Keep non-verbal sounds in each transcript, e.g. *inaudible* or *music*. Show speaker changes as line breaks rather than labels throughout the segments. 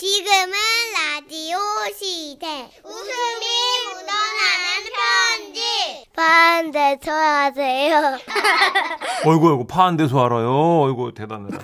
지금은 라디오 시대. 웃음이 묻어나는 편지. 반대서 하세요. *laughs*
어이구, 어이구, 파한 데서 알아요. 어이구, 대단하다.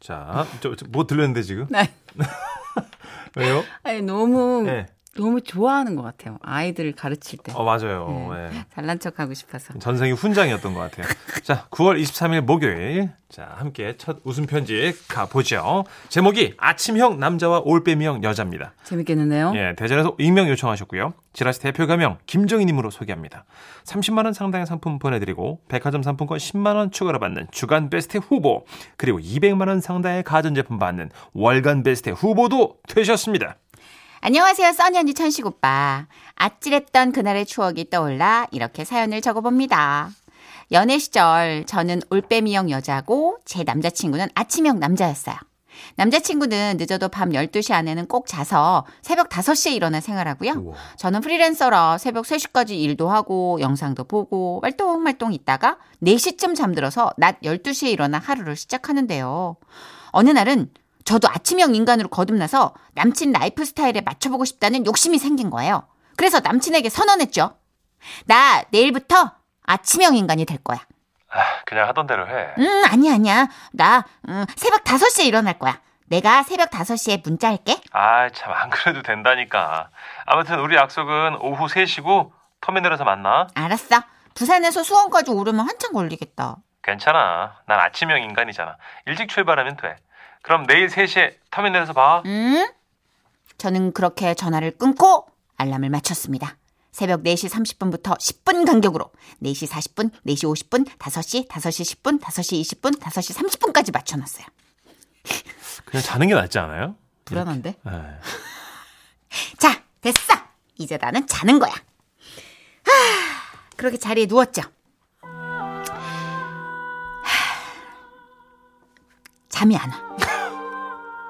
자, 저, 저, 뭐 들렸는데 지금?
네. *laughs*
왜요?
아니, 너무,
네.
너무 좋아하는 것 같아요. 아이들을 가르칠 때.
어, 맞아요.
네.
예.
잘난 척 하고 싶어서.
전생이 훈장이었던 것 같아요. *laughs* 자, 9월 23일 목요일. 자, 함께 첫 웃음 편지 가보죠. 제목이 아침형 남자와 올빼미형 여자입니다.
재밌겠는데요?
예, 대전에서 익명 요청하셨고요. 지라시 대표 가명 김정희님으로 소개합니다. 30만 원 상당의 상품 보내드리고 백화점 상품권 10만 원 추가로 받는 주간 베스트 후보 그리고 200만 원 상당의 가전제품 받는 월간 베스트 후보도 되셨습니다.
안녕하세요, 써니 언니 천식 오빠. 아찔했던 그날의 추억이 떠올라 이렇게 사연을 적어봅니다. 연애 시절 저는 올빼미형 여자고 제 남자친구는 아침형 남자였어요. 남자친구는 늦어도 밤 12시 안에는 꼭 자서 새벽 5시에 일어나 생활하고요.
우와.
저는 프리랜서라 새벽 3시까지 일도 하고 영상도 보고 말똥말똥 있다가 4시쯤 잠들어서 낮 12시에 일어나 하루를 시작하는데요. 어느 날은 저도 아침형 인간으로 거듭나서 남친 라이프 스타일에 맞춰보고 싶다는 욕심이 생긴 거예요. 그래서 남친에게 선언했죠. 나 내일부터 아침형 인간이 될 거야.
그냥 하던 대로 해.
음, 아니야, 아니야. 나 음, 새벽 5시에 일어날 거야. 내가 새벽 5시에 문자할게.
아, 참 안 그래도 된다니까. 아무튼 우리 약속은 오후 3시고 터미널에서 만나.
알았어. 부산에서 수원까지 오르면 한참 걸리겠다.
괜찮아. 난 아침형 인간이잖아. 일찍 출발하면 돼. 그럼 내일 3시에 터미널에서 봐.
음? 저는 그렇게 전화를 끊고 알람을 맞췄습니다. 새벽 4시 30분부터 10분 간격으로 4시 40분, 4시 50분, 5시, 5시 10분, 5시 20분, 5시 30분까지 맞춰놨어요.
그냥 자는 게 낫지 않아요?
불안한데?
에. *laughs*
자, 됐어! 이제 나는 자는 거야. 하, 그렇게 자리에 누웠죠. 하, 잠이 안 와.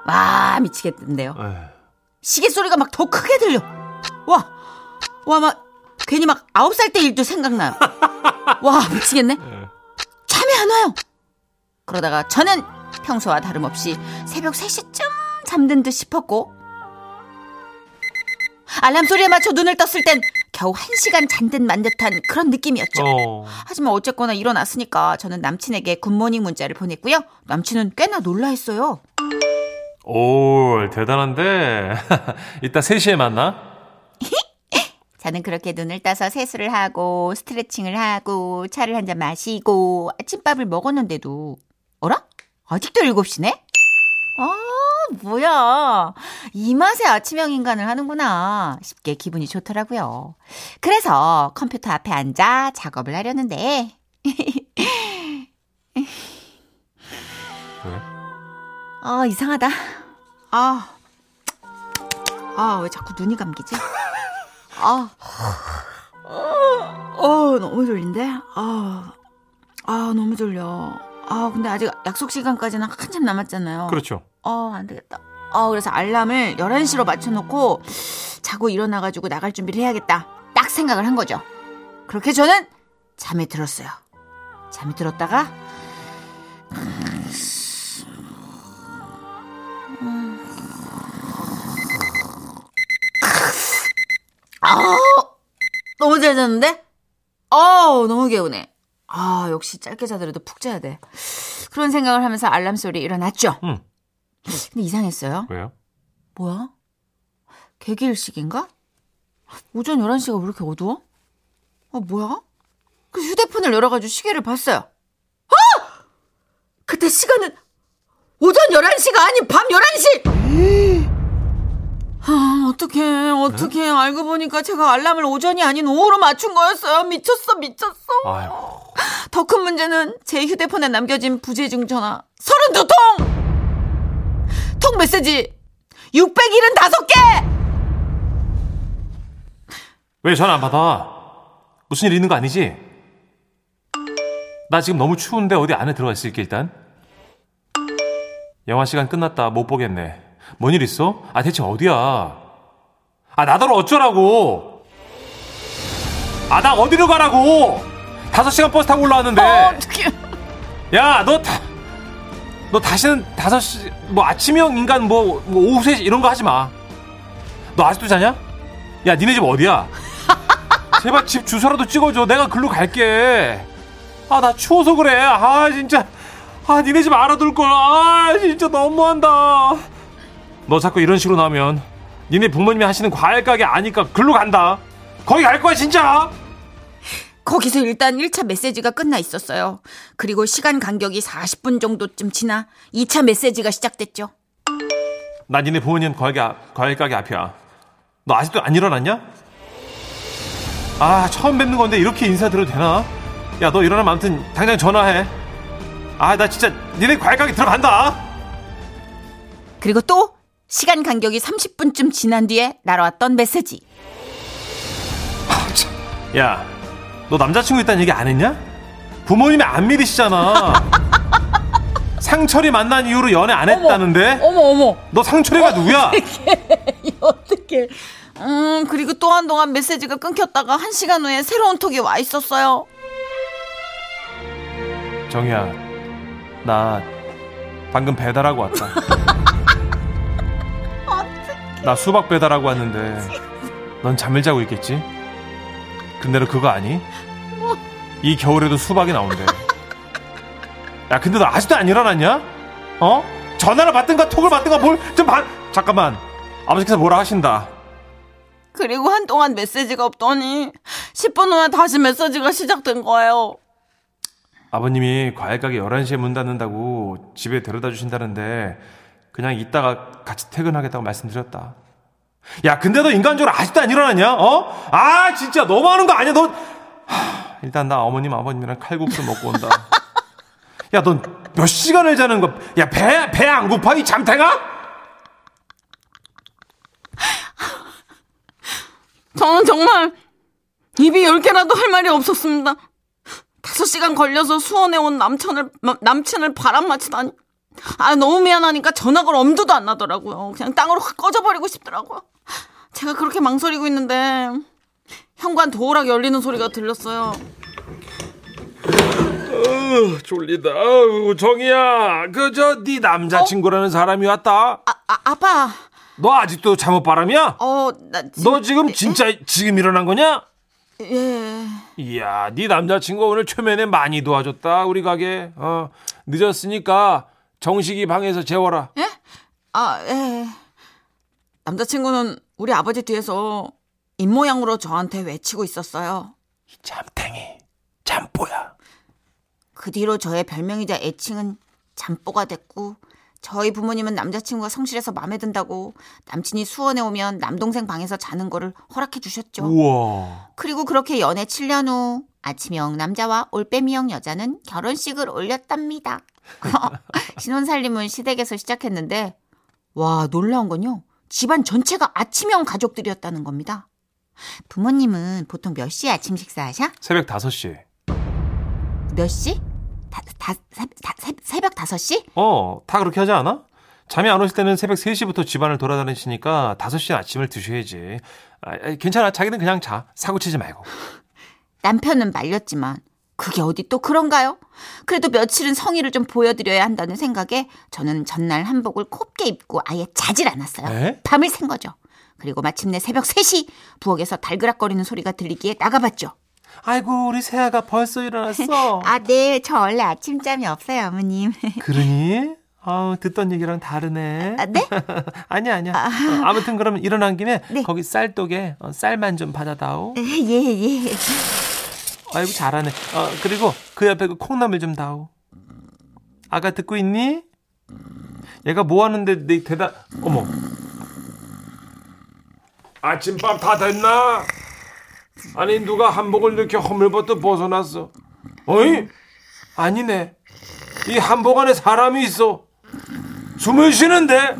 와, 미치겠던데요.
에.
시계 소리가 막 더 크게 들려. 와, 와, 막, 괜히 막 아홉 살 때 일도 생각나요. *laughs* 와, 미치겠네. 잠이 안 와요. 그러다가 저는 평소와 다름없이 새벽 3시쯤 잠든 듯 싶었고, 알람 소리에 맞춰 눈을 떴을 땐 겨우 한 시간 잔듯 만 듯한 그런 느낌이었죠.
어.
하지만 어쨌거나 일어났으니까 저는 남친에게 굿모닝 문자를 보냈고요. 남친은 꽤나 놀라했어요.
오, 대단한데. *laughs* 이따 3시에 만나? *laughs*
저는 그렇게 눈을 떠서 세수를 하고 스트레칭을 하고 차를 한 잔 마시고 아침밥을 먹었는데도 어라? 아직도 7시네? 아 뭐야 이 맛에 아침형 인간을 하는구나 싶게 기분이 좋더라고요. 그래서 컴퓨터 앞에 앉아 작업을 하려는데 *laughs* 아 이상하다. 아. 아, 왜 자꾸 눈이 감기지? 아. 어, 너무 졸린데? 아. 아, 너무 졸려. 아, 근데 아직 약속 시간까지는 한참 남았잖아요.
그렇죠.
어, 안 되겠다. 어, 그래서 알람을 11시로 맞춰놓고 자고 일어나가지고 나갈 준비를 해야겠다. 딱 생각을 한 거죠. 그렇게 저는 잠에 들었어요. 잠에 들었다가 아, 너무 잘 잤는데? 어 너무 개운해. 아, 역시 짧게 자더라도 푹 자야 돼. 그런 생각을 하면서 알람 소리 일어났죠.
응.
근데 이상했어요.
왜요?
뭐야? 개기일식인가? 오전 11시가 왜 이렇게 어두워? 아, 뭐야? 그 휴대폰을 열어가지고 시계를 봤어요. 아! 그때 시간은 오전 11시가 아닌 밤 11시! 아, 어떡해, 어떡해. 알고 보니까 제가 알람을 오전이 아닌 오후로 맞춘 거였어요. 미쳤어, 미쳤어. 더 큰 문제는 제 휴대폰에 남겨진 부재중 전화 32통! 통 메시지 675개!
왜 전화 안 받아? 무슨 일 있는 거 아니지? 나 지금 너무 추운데 어디 안에 들어가 있을게 일단. 영화 시간 끝났다 못 보겠네. 뭔 일 있어? 아 대체 어디야? 아 나더러 어쩌라고? 아 나 어디로 가라고? 다섯 시간 버스 타고 올라왔는데.
어떡해.
야 너 다. 너 다시는 5시, 뭐 아침형 인간 뭐, 뭐 오후 3시 이런 거 하지 마. 너 아직도 자냐? 야, 니네 집 어디야? *laughs* 제발 집 주소라도 찍어줘. 내가 글로 갈게. 아, 나 추워서 그래. 아, 진짜. 아, 니네 집 알아둘 걸. 아, 진짜 너무한다. 너 자꾸 이런 식으로 나오면 니네 부모님이 하시는 과일 가게 아니까 글로 간다. 거기 갈 거야, 진짜.
거기서 일단 1차 메시지가 끝나 있었어요. 그리고 시간 간격이 40분 정도쯤 지나 2차 메시지가 시작됐죠.
나 니네 부모님 과일, 가- 과일 가게 앞이야. 너 아직도 안 일어났냐? 아, 처음 뵙는 건데 이렇게 인사드려도 되나? 야, 너 일어나면 아무튼 당장 전화해. 아, 나 진짜 니네 과일 가게 들어간다.
그리고 또 시간 간격이 30분쯤 지난 뒤에 날아왔던 메시지.
야, 너 남자친구 있다는 얘기 안 했냐? 부모님이 안 믿으시잖아. *laughs* 상철이 만난 이후로 연애 안 했다는데?
어머 어머.
너 상철이가 *laughs* 누구야?
어떻게? 음 그리고 또 한동안 메시지가 끊겼다가 한 시간 후에 새로운 톡이 와 있었어요.
정이야, 나 방금 배달하고 왔다. *laughs* 나 수박 배달하고 왔는데 넌 잠을 자고 있겠지? 근데 너 그거 아니? 이 겨울에도 수박이 나온대. 야, 근데 너 아직도 안 일어났냐? 어? 전화를 받든가 톡을 받든가 뭘 좀 봐. 잠깐만. 아버지께서 뭐라 하신다.
그리고 한동안 메시지가 없더니 10분 후에 다시 메시지가 시작된 거예요.
아버님이 과일 가게 11시에 문 닫는다고 집에 데려다 주신다는데 그냥 이따가 같이 퇴근하겠다고 말씀드렸다. 야, 근데 너 인간적으로 아직도 안 일어났냐? 어? 아, 진짜 너무하는 거 아니야? 너 하, 일단 나 어머님 아버님이랑 칼국수 먹고 온다. 야, 넌 몇 시간을 자는 거? 야, 배 배 안 고파? 이 잠탱아?
저는 정말 입이 열 개라도 할 말이 없었습니다. 다섯 시간 걸려서 수원에 온 남친을 남친을 바람 맞히다니. 아 너무 미안하니까 전화 걸 엄두도 안 나더라고요. 그냥 땅으로 확 꺼져버리고 싶더라고요. 제가 그렇게 망설이고 있는데 현관 도어락 열리는 소리가 들렸어요.
어, 졸리다. 아우, 정이야. 그 저 네 남자친구라는 사람이 왔다.
아, 아 아빠.
너 아직도 잠옷 바람이야?
어나
너 지금 진짜 지금 일어난 거냐?
예.
이야, 네 남자친구 오늘 초면에 많이 도와줬다 우리 가게. 어 늦었으니까 정식이 방에서 재워라.
예? 아, 예. 남자친구는 우리 아버지 뒤에서 입모양으로 저한테 외치고 있었어요.
잠탱이, 잠뽀야.
그 뒤로 저의 별명이자 애칭은 잠뽀가 됐고 저희 부모님은 남자친구가 성실해서 마음에 든다고 남친이 수원에 오면 남동생 방에서 자는 거를 허락해 주셨죠.
우와.
그리고 그렇게 연애 7년 후 아침형 남자와 올빼미형 여자는 결혼식을 올렸답니다. *laughs* 신혼살림은 시댁에서 시작했는데 와 놀라운 건요. 집안 전체가 아침형 가족들이었다는 겁니다. 부모님은 보통 몇 시에 아침 식사하셔?
새벽 5시.
몇 시? 다, 다, 새, 다, 새, 새벽 5시?
어, 다 그렇게 하지 않아? 잠이 안 오실 때는 새벽 3시부터 집안을 돌아다니시니까 5시에 아침을 드셔야지. 아, 아, 괜찮아. 자기는 그냥 자. 사고 치지 말고. *laughs*
남편은 말렸지만 그게 어디 또 그런가요? 그래도 며칠은 성의를 좀 보여드려야 한다는 생각에 저는 전날 한복을 곱게 입고 아예 자질 않았어요.
에?
밤을 샌 거죠. 그리고 마침내 새벽 3시 부엌에서 달그락거리는 소리가 들리기에 나가봤죠.
아이고, 우리 새아가 벌써 일어났어. *laughs*
아, 네. 저 원래 아침잠이 없어요, 어머님. *laughs*
그러니? 아우, 듣던 얘기랑 다르네.
아, 네? *laughs*
아니야, 아니야. 어, 아무튼 그러면 일어난 김에
네.
거기 쌀독에 어, 쌀만 좀 받아다오.
예, 예.
아이고, 잘하네. 어, 그리고 그 옆에 그 콩나물 좀 다오. 아가 듣고 있니? 얘가 뭐 하는데 내 대답, 어머. 아침밥 다 됐나? 아니, 누가 한복을 이렇게 허물벗듯 벗어놨어? 어이? 아니네. 이 한복 안에 사람이 있어. 숨을 쉬는데?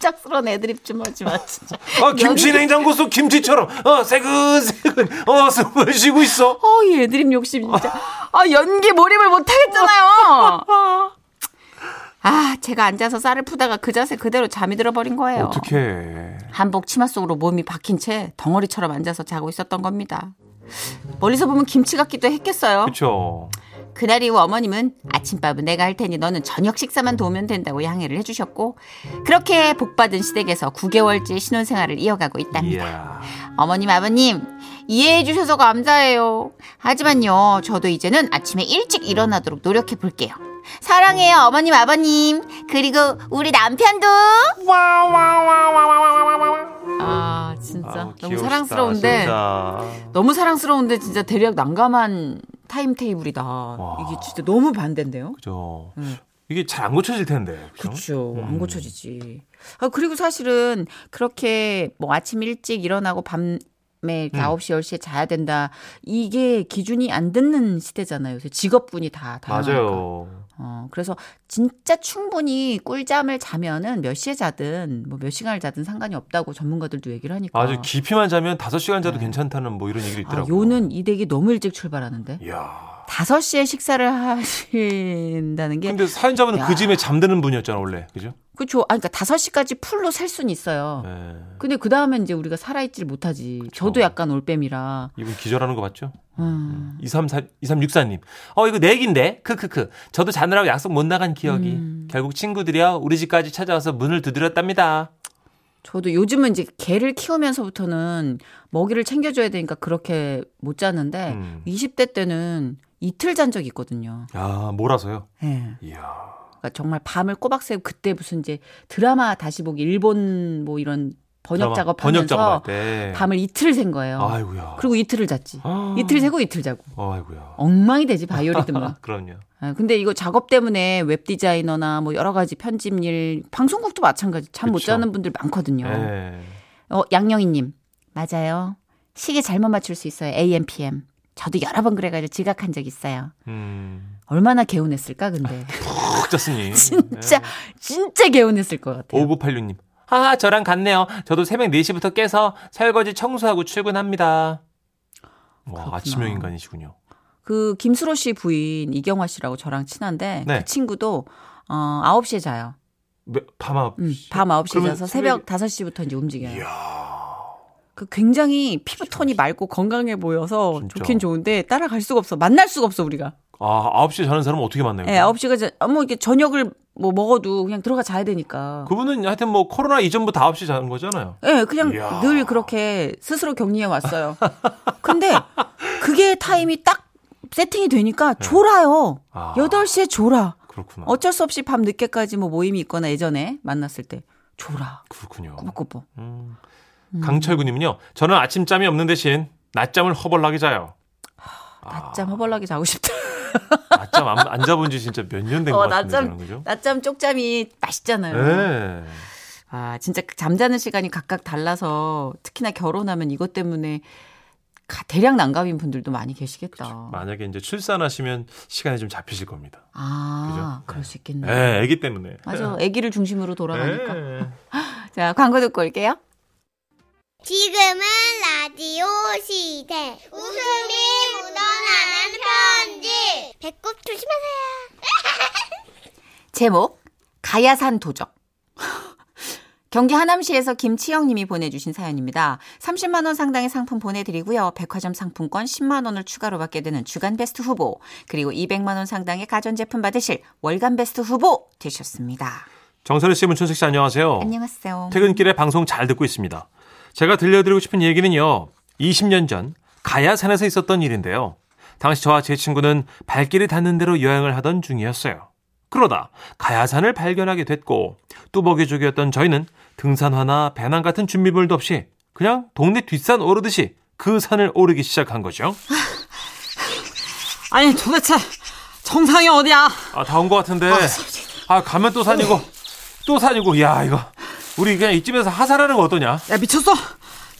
급작스러운 애드립 좀 하지 마, 진짜.
아, 김치 냉장고 속 김치처럼, 어, 새근새근, 어, 숨을 쉬고 있어.
어, 이 애드립 욕심 진짜. 아, 연기 몰입을 못 하겠잖아요. 아, 제가 앉아서 쌀을 푸다가 그 자세 그대로 잠이 들어버린 거예요.
어떡해.
한복 치마 속으로 몸이 박힌 채 덩어리처럼 앉아서 자고 있었던 겁니다. 멀리서 보면 김치 같기도 했겠어요.
그쵸.
그날 이후 어머님은 아침밥은 내가 할 테니 너는 저녁 식사만 도우면 된다고 양해를 해주셨고 그렇게 복받은 시댁에서 9개월째 신혼생활을 이어가고 있답니다. 어머님 아버님 이해해 주셔서 감사해요. 하지만요 저도 이제는 아침에 일찍 일어나도록 노력해 볼게요. 사랑해요 어머님 아버님 그리고 우리 남편도 아 진짜
아우,
너무
귀여우시다,
사랑스러운데
진짜.
너무 사랑스러운데 진짜 대략 난감한 타임 테이블이다. 이게 진짜 너무 반대인데요.
그죠.
음.
이게 잘 안 고쳐질 텐데.
그렇죠.
음.
안 고쳐지지. 아 그리고 사실은 그렇게 뭐 아침 일찍 일어나고 밤에
음.
9시 10시에 자야 된다. 이게 기준이 안 듣는 시대잖아요. 그래서 직업군이 다 다양하니까.
맞아요.
어, 그래서 진짜 충분히 꿀잠을 자면은 몇 시에 자든 뭐 몇 시간을 자든 상관이 없다고 전문가들도 얘기를 하니까.
아주 깊이만 자면 5시간 자도 괜찮다는 뭐 이런 얘기도
아,
있더라고요.
요는 이 댁이 너무 일찍 출발하는데.
이야.
5시에 식사를 하신다는 게
근데 사연자분은
야.
그 집에 잠드는 분이었잖아, 원래. 그죠?
그렇죠. 아 그러니까 5시까지 풀로 셀 수는 있어요.
네.
근데 그 다음엔 이제 우리가 살아있질 못하지. 저도 약간 올빼미라.
이분 기절하는 거 맞죠?
음.
234, 2364님. 어, 이거 내기인데? 크크크. 저도 자느라고 약속 못 나간 기억이.
음.
결국 친구들이요, 우리 집까지 찾아와서 문을 두드렸답니다.
저도 요즘은 이제 개를 키우면서부터는 먹이를 챙겨줘야 되니까 그렇게 못 자는데
음.
20대 때는 이틀 잔 적이 있거든요.
야, 몰아서요?
예.
이야.
그러니까 정말 밤을 꼬박 새고 그때 무슨 이제 드라마 다시 보기 일본 뭐 이런 번역 작업하면서
번역 작업할 때.
밤을 이틀 샌 거예요.
아이고야.
그리고 이틀을 잤지.
아.
이틀 새고 이틀 자고.
아이고야.
엉망이 되지 바이오리듬은. *laughs*
그럼요.
아, 근데 이거 작업 때문에 웹 디자이너나 뭐 여러 가지 편집 일, 방송국도 마찬가지 참못
그쵸.
자는 분들 많거든요.
예.
어, 양영희님 맞아요. 시계 잘못 맞출 수 있어요. AM, PM. 저도 여러 번 그래가지고 지각한 적 있어요.
음.
얼마나 개운했을까 근데 *laughs*
푹 잤으니. *laughs*
진짜 진짜 개운했을 것 같아요.
5986님. 아, 저랑 같네요. 저도 새벽 4시부터 깨서 설거지 청소하고 출근합니다. 와. 아침형 인간이시군요.
그 김수로 씨 부인 이경화 씨라고 저랑 친한데
네.
그 친구도 어 9시에 자요.
매- 밤 아홉
음,
시.
밤 9시에
그러면
자서 새벽 5시부터 이제 움직여요.
이야.
그 굉장히 피부 톤이 맑고 건강해 보여서
진짜.
좋긴 좋은데 따라갈 수가 없어. 만날 수가 없어 우리가.
아, 9시에 자는 사람은 어떻게 만나요?
예, 9시가 자, 아, 뭐 이렇게 저녁을 뭐 먹어도 그냥 들어가 자야 되니까.
그분은 하여튼 뭐 코로나 이전부터 9시 자는 거잖아요.
예, 그냥
이야.
늘 그렇게 스스로 격리해 왔어요. 근데 그게 타임이 딱 세팅이 되니까 졸아요.
네. 아.
8시에 졸아.
그렇구나.
어쩔 수 없이 밤 늦게까지 뭐 모임이 있거나 예전에 만났을 때 졸아.
그렇군요.
꾸벅꾸벅.
음. 강철구님은요. 저는 아침잠이 없는 대신 낮잠을 허벌나게 자요.
낮잠 허벌나게 자고 싶다.
낮잠 안, 안 자본 지 진짜 몇 년 된것
어,
같은데
낮잠,
그죠?
낮잠 쪽잠이 맛있잖아요.
네.
아, 진짜 그 잠자는 시간이 각각 달라서 특히나 결혼하면 이것 때문에 가- 대량 난감인 분들도 많이 계시겠다.
만약에 이제 출산하시면 시간이 좀 잡히실 겁니다.
아,
그죠?
그럴 수 있겠네.
네, 아기 때문에.
맞아. 아기를 중심으로 돌아가니까.
네. *laughs*
자, 광고 듣고 올게요.
지금은 라디오 시대. 웃음이 묻어나는. 배꼽 조심하세요. *laughs*
제목 가야산 도적. *laughs* 경기 하남시에서 김치영 님이 보내주신 사연입니다. 30만 원 상당의 상품 보내드리고요. 백화점 상품권 10만 원을 추가로 받게 되는 주간 베스트 후보 그리고 200만 원 상당의 가전제품 받으실 월간 베스트 후보 되셨습니다.
정선혜 씨, 문천식 씨 안녕하세요.
안녕하세요.
퇴근길에 방송 잘 듣고 있습니다. 제가 들려드리고 싶은 얘기는요. 20년 전 가야산에서 있었던 일인데요. 당시 저와 제 친구는 발길이 닿는 대로 여행을 하던 중이었어요. 그러다 가야산을 발견하게 됐고 뚜벅이족이었던 저희는 등산화나 배낭 같은 준비물도 없이 그냥 동네 뒷산 오르듯이 그 산을 오르기 시작한 거죠. *laughs*
아니 도대체 정상이 어디야?
아, 다 온 것 같은데. 아, 가면 또 산이고, 또 산이고, 야, 이거. 우리 그냥 이쯤에서 하산하는 거 어떠냐?
야 미쳤어?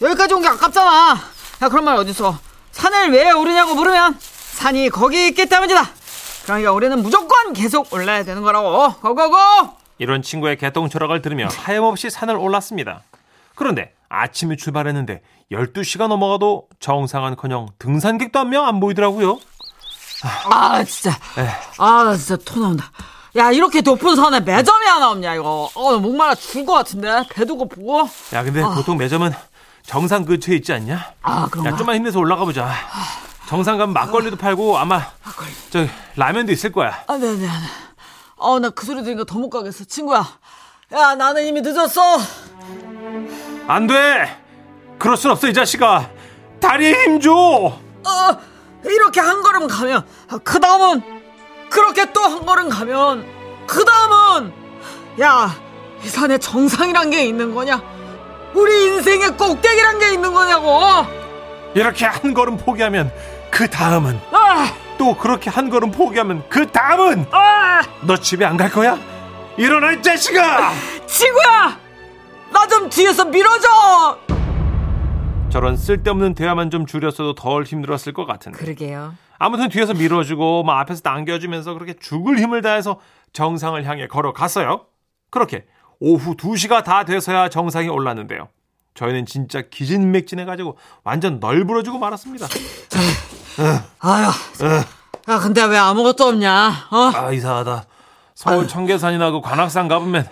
여기까지 온 게 아깝잖아. 야 그런 말 어딨어? 산을 왜 오르냐고 물으면 산이 거기 있기 때문이다. 그러니까 우리는 무조건 계속 올라야 되는 거라고. 고고고!
이런 친구의 개똥 철학을 들으며 하염없이 산을 올랐습니다. 그런데 아침에 출발했는데 12시가 넘어가도 정상은커녕 등산객도 한 명 안 보이더라고요.
아 진짜. 아나 진짜 토 나온다. 야 이렇게 높은 산에 매점이 하나 없냐 이거. 어 목말라 죽을 것 같은데 배도 고프고.
야, 근데 보통 매점은 정상 근처에 있지 않냐?
아 그런가?
야 좀만 힘내서 올라가 보자. 정상 가면 막걸리도 팔고 아마 저 라면도 있을 거야.
아 네네. 아 나 그 소리 들으니까 더 못 가겠어 친구야. 야 나는 이미 늦었어.
안 돼. 그럴 순 없어 이 자식아. 다리에 힘 줘.
어, 이렇게 한 걸음 가면 그 다음은 그렇게 또 한 걸음 가면 그 다음은 야 이 산에 정상이란 게 있는 거냐? 우리 인생의 꼭대기란 게 있는 거냐고?
이렇게 한 걸음 포기하면 그 다음은
아,
또 그렇게 한 걸음 포기하면 그 다음은
아,
너 집에 안 갈 거야? 일어나 이 자식아.
친구야, 나 좀 뒤에서 밀어줘.
저런 쓸데없는 대화만 좀 줄였어도 덜 힘들었을 것 같은데.
그러게요.
아무튼 뒤에서 밀어주고 막 앞에서 당겨주면서 그렇게 죽을 힘을 다해서 정상을 향해 걸어갔어요. 그렇게 오후 2시가 다 돼서야 정상에 올랐는데요. 저희는 진짜 기진맥진해가지고 완전 널브러지고 말았습니다.
아유, 야 근데 왜 아무것도 없냐? 어?
아 이상하다. 서울 청계산이나 그 관악산 가보면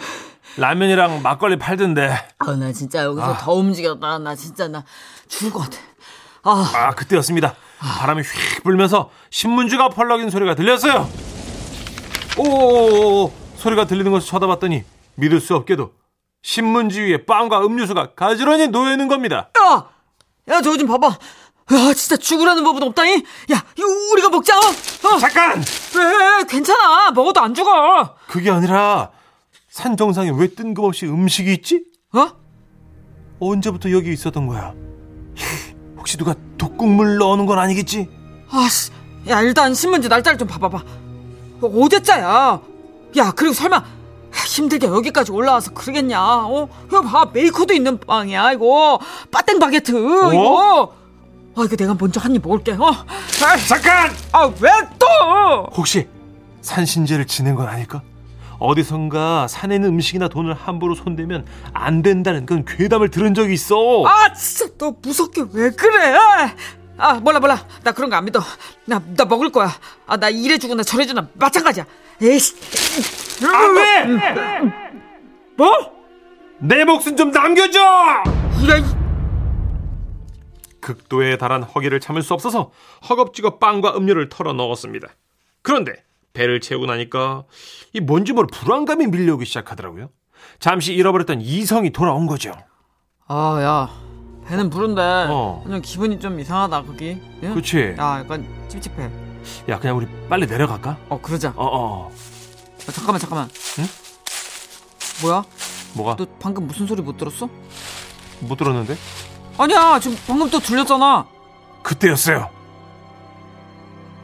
라면이랑 막걸리 팔던데.
아, 나 진짜 여기서 더 움직였다. 나 진짜 나 죽을 것 같아. 아,
아 그때였습니다. 바람이 휙 불면서 신문지가 펄럭인 소리가 들렸어요. 오 소리가 들리는 것을 쳐다봤더니 믿을 수 없게도 신문지 위에 빵과 음료수가 가지런히 놓여 있는 겁니다.
야, 야 저거 좀 봐봐. 야, 진짜 죽으라는 법은 없다니. 야, 이거 우리가 먹자. 어? 어.
잠깐!
왜? 괜찮아. 먹어도 안 죽어.
그게 아니라 산 정상에 왜 뜬금없이 음식이 있지?
어?
언제부터 여기 있었던 거야? 혹시 누가 독국물 넣어놓은 건 아니겠지?
아씨, 야 일단 신문지 날짜를 좀 봐봐봐. 어, 어제자야. 야 그리고 설마 힘들게 여기까지 올라와서 그러겠냐? 어? 이거 봐 메이커도 있는 빵이야 이거. 빠땡 바게트 이거. 아 이거 내가 먼저 한 입 먹을게. 어? 아,
잠깐!
아 왜 또?
혹시 산신제를 지낸 건 아닐까? 어디선가 산에 있는 음식이나 돈을 함부로 손대면 안 된다는 그런 괴담을 들은 적이 있어.
아 진짜 너 무섭게 왜 그래? 아 몰라 몰라 나 그런 거 안 믿어. 나 나 먹을 거야. 아 나 이래 주거나 저래 주나 마찬가지야. 에이씨.
아, 왜?
뭐?
내 목숨 좀 남겨줘!
이런.
극도에 달한 허기를 참을 수 없어서 허겁지겁 빵과 음료를 털어 넣었습니다. 그런데 배를 채우고 나니까 이 뭔지 모를 불안감이 밀려오기 시작하더라고요. 잠시 잃어버렸던 이성이 돌아온 거죠.
아, 야. 배는 부른데.
어.
그냥 기분이 좀 이상하다, 거기. 응?
그치?
야, 약간 찝찝해.
야, 그냥 우리 빨리 내려갈까?
어, 그러자.
어, 어.
야, 잠깐만, 잠깐만.
응?
뭐야?
뭐가?
너 방금 무슨 소리 못 들었어?
못 들었는데?
아니야, 지금 방금 또 들렸잖아.
그때였어요.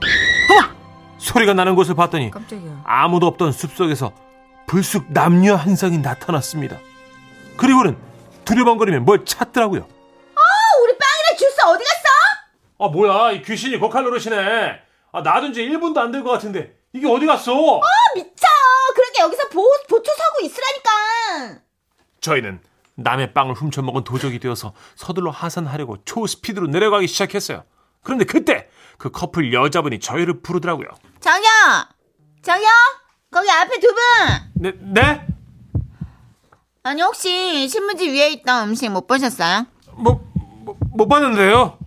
어!
소리가 나는 곳을 봤더니
깜짝이야.
아무도 없던 숲속에서 불쑥 남녀 한 쌍이 나타났습니다. 그리고는 두리번거리며 뭘 찾더라고요.
우리 빵이랑 주스 어디 갔어?
아 뭐야 이 귀신이 고칼 노릇이네. 아 놔둔 지 1분도 안된것 같은데 이게 어디 갔어?
미쳐. 그러니까 여기서 보, 보초 서고 있으라니까.
저희는 남의 빵을 훔쳐먹은 도적이 되어서 서둘러 하산하려고 초스피드로 내려가기 시작했어요. 그런데 그때 그 커플 여자분이 저희를 부르더라고요.
정여! 정여! 거기 앞에 두 분!
네? 네?
아니, 혹시 신문지 위에 있던 음식 못 보셨어요?
뭐, 뭐, 못 봤는데요?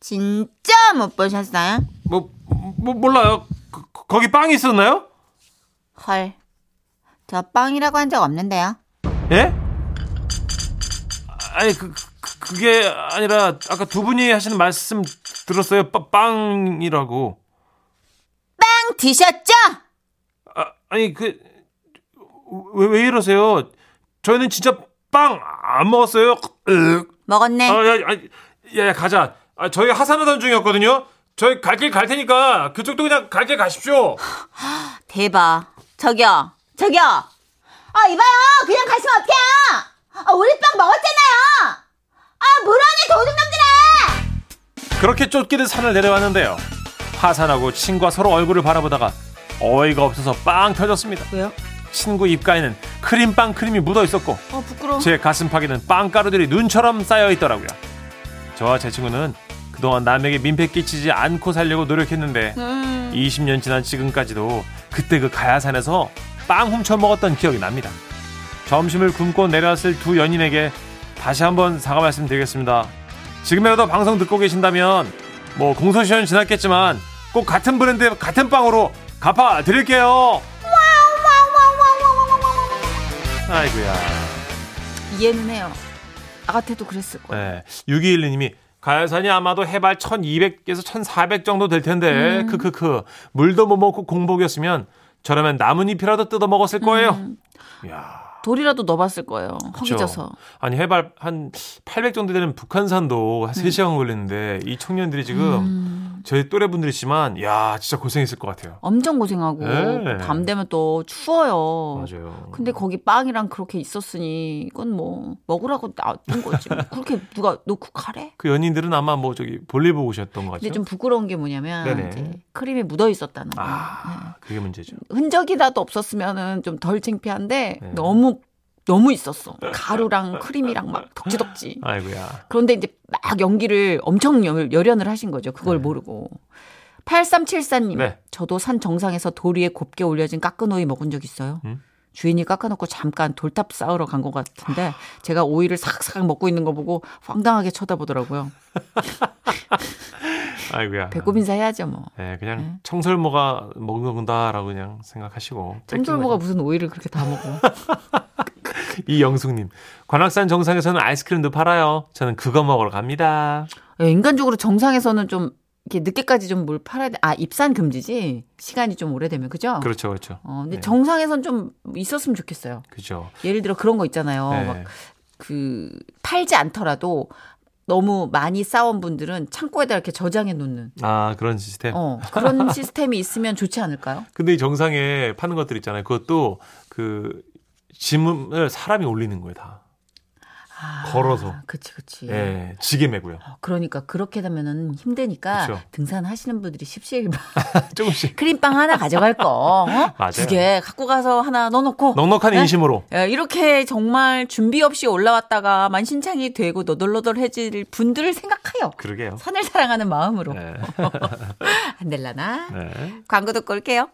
진짜 못 보셨어요?
뭐, 뭐 몰라요. 거, 거기 빵이 있었나요?
헐. 저 빵이라고 한 적 없는데요.
예? 아니 그, 그 그 게 아니라 아까 두 분이 하시는 말씀 들었어요. 빠, 빵이라고.
빵 드셨죠?
아, 아니 그왜 왜 이러세요? 저희는 진짜 빵 안 먹었어요. 으.
먹었네.
아, 야, 야, 야, 가자. 아, 저희 하산하던 중이었거든요. 저희 갈 길 갈 테니까 그쪽도 그냥 갈 길 가십시오. *gasps*
대박. 저기요. 저기요. 아, 이봐요. 그냥 가시면 어떡해요? 아, 우리 빵 먹었잖아요. 아, 물어내 도둑놈들아!
그렇게 쫓기듯 산을 내려왔는데요. 하산하고 친구가 서로 얼굴을 바라보다가 어이가 없어서 빵 터졌습니다.
왜요?
친구 입가에는 크림빵 크림이 묻어 있었고
아, 부끄러워.
제 가슴팍에는 빵가루들이 눈처럼 쌓여 있더라고요. 저와 제 친구는 그동안 남에게 민폐 끼치지 않고 살려고 노력했는데
음.
20년 지난 지금까지도 그때 그 가야산에서 빵 훔쳐 먹었던 기억이 납니다. 점심을 굶고 내려왔을 두 연인에게 다시 한번 사과 말씀드리겠습니다. 지금이라도 방송 듣고 계신다면 뭐 공소시효는 지났겠지만 꼭 같은 브랜드 같은 빵으로 갚아 드릴게요. 아이고야.
이해는 해요. 나 같아도 그랬을 거예요.
네. 6212님이 가야산이 아마도 해발 1200에서 1400 정도 될 텐데
음.
크크크 물도 못 먹고 공복이었으면 저라면 나뭇잎이라도 뜯어 먹었을 거예요.
음.
이야.
돌이라도 넣어봤을 거예요. 허기져서.
아니 해발 한 800 정도 되는 북한산도 한 3시간 걸리는데 이 청년들이 지금
음.
저희 또래 분들이지만 야 진짜 고생했을 것 같아요.
엄청 고생하고
네.
밤 되면 또 추워요.
맞아요.
근데 거기 빵이랑 그렇게 있었으니 이건 뭐 먹으라고 놔둔 거지. 뭐 그렇게 누가 놓고 가래?
그 연인들은 아마 뭐 저기 볼일 보고 오셨던 것 같죠.
근데 좀 부끄러운 게 뭐냐면
네네.
이제 크림이 묻어 있었다는 거.
아 그게 문제죠.
흔적이라도 없었으면은 좀 덜 창피한데
네.
너무 너무 있었어. 가루랑 크림이랑 막 덕지덕지.
아이고야.
그런데 이제 막 연기를 엄청 열- 열연을 하신 거죠. 그걸
네.
모르고. 8374님,
네.
저도 산 정상에서 돌 위에 곱게 올려진 깎은 오이 먹은 적 있어요.
음?
주인이 깎아놓고 잠깐 돌탑 쌓으러 간 것 같은데 제가 오이를 사각사각 먹고 있는 거 보고 황당하게 쳐다보더라고요. *laughs*
아이고야.
배꼽 인사 해야죠 뭐.
네, 그냥
네.
청설모가 먹는다라고 그냥 생각하시고.
청설모가 무슨 오이를 그렇게 다 먹어. *laughs* *laughs*
이영숙님, 관악산 정상에서는 아이스크림도 팔아요. 저는 그거 먹으러 갑니다.
예, 인간적으로 정상에서는 좀 이렇게 늦게까지 좀 뭘 팔아야 돼. 아 입산 금지지. 시간이 좀 오래되면 그죠?
그렇죠, 그렇죠.
어, 근데
네.
정상에선 좀 있었으면 좋겠어요.
그죠.
예를 들어 그런 거 있잖아요.
네.
막 그 팔지 않더라도 너무 많이 싸운 분들은 창고에다 이렇게 저장해 놓는
아 그런 시스템.
어, 그런 시스템이 있으면 좋지 않을까요?
근데 이 정상에 파는 것들 있잖아요. 그것도 그 짐을 사람이 올리는 거예요, 다.
아,
걸어서.
그치 그치.
예, 지게 메고요.
어, 그러니까 그렇게 되면은 힘드니까
그쵸.
등산하시는 분들이 십시일반 *laughs*
조금씩 *laughs*
크림빵 하나 가져갈 거 어? *laughs*
맞아요.
두 개 갖고 가서 하나 넣어놓고
넉넉한
네?
인심으로.
예, 이렇게 정말 준비 없이 올라왔다가 만신창이 되고 너덜너덜해질 분들을 생각하여
그러게요.
산을 사랑하는 마음으로
네.
안 될라나?
네.
광고 듣고 올게요.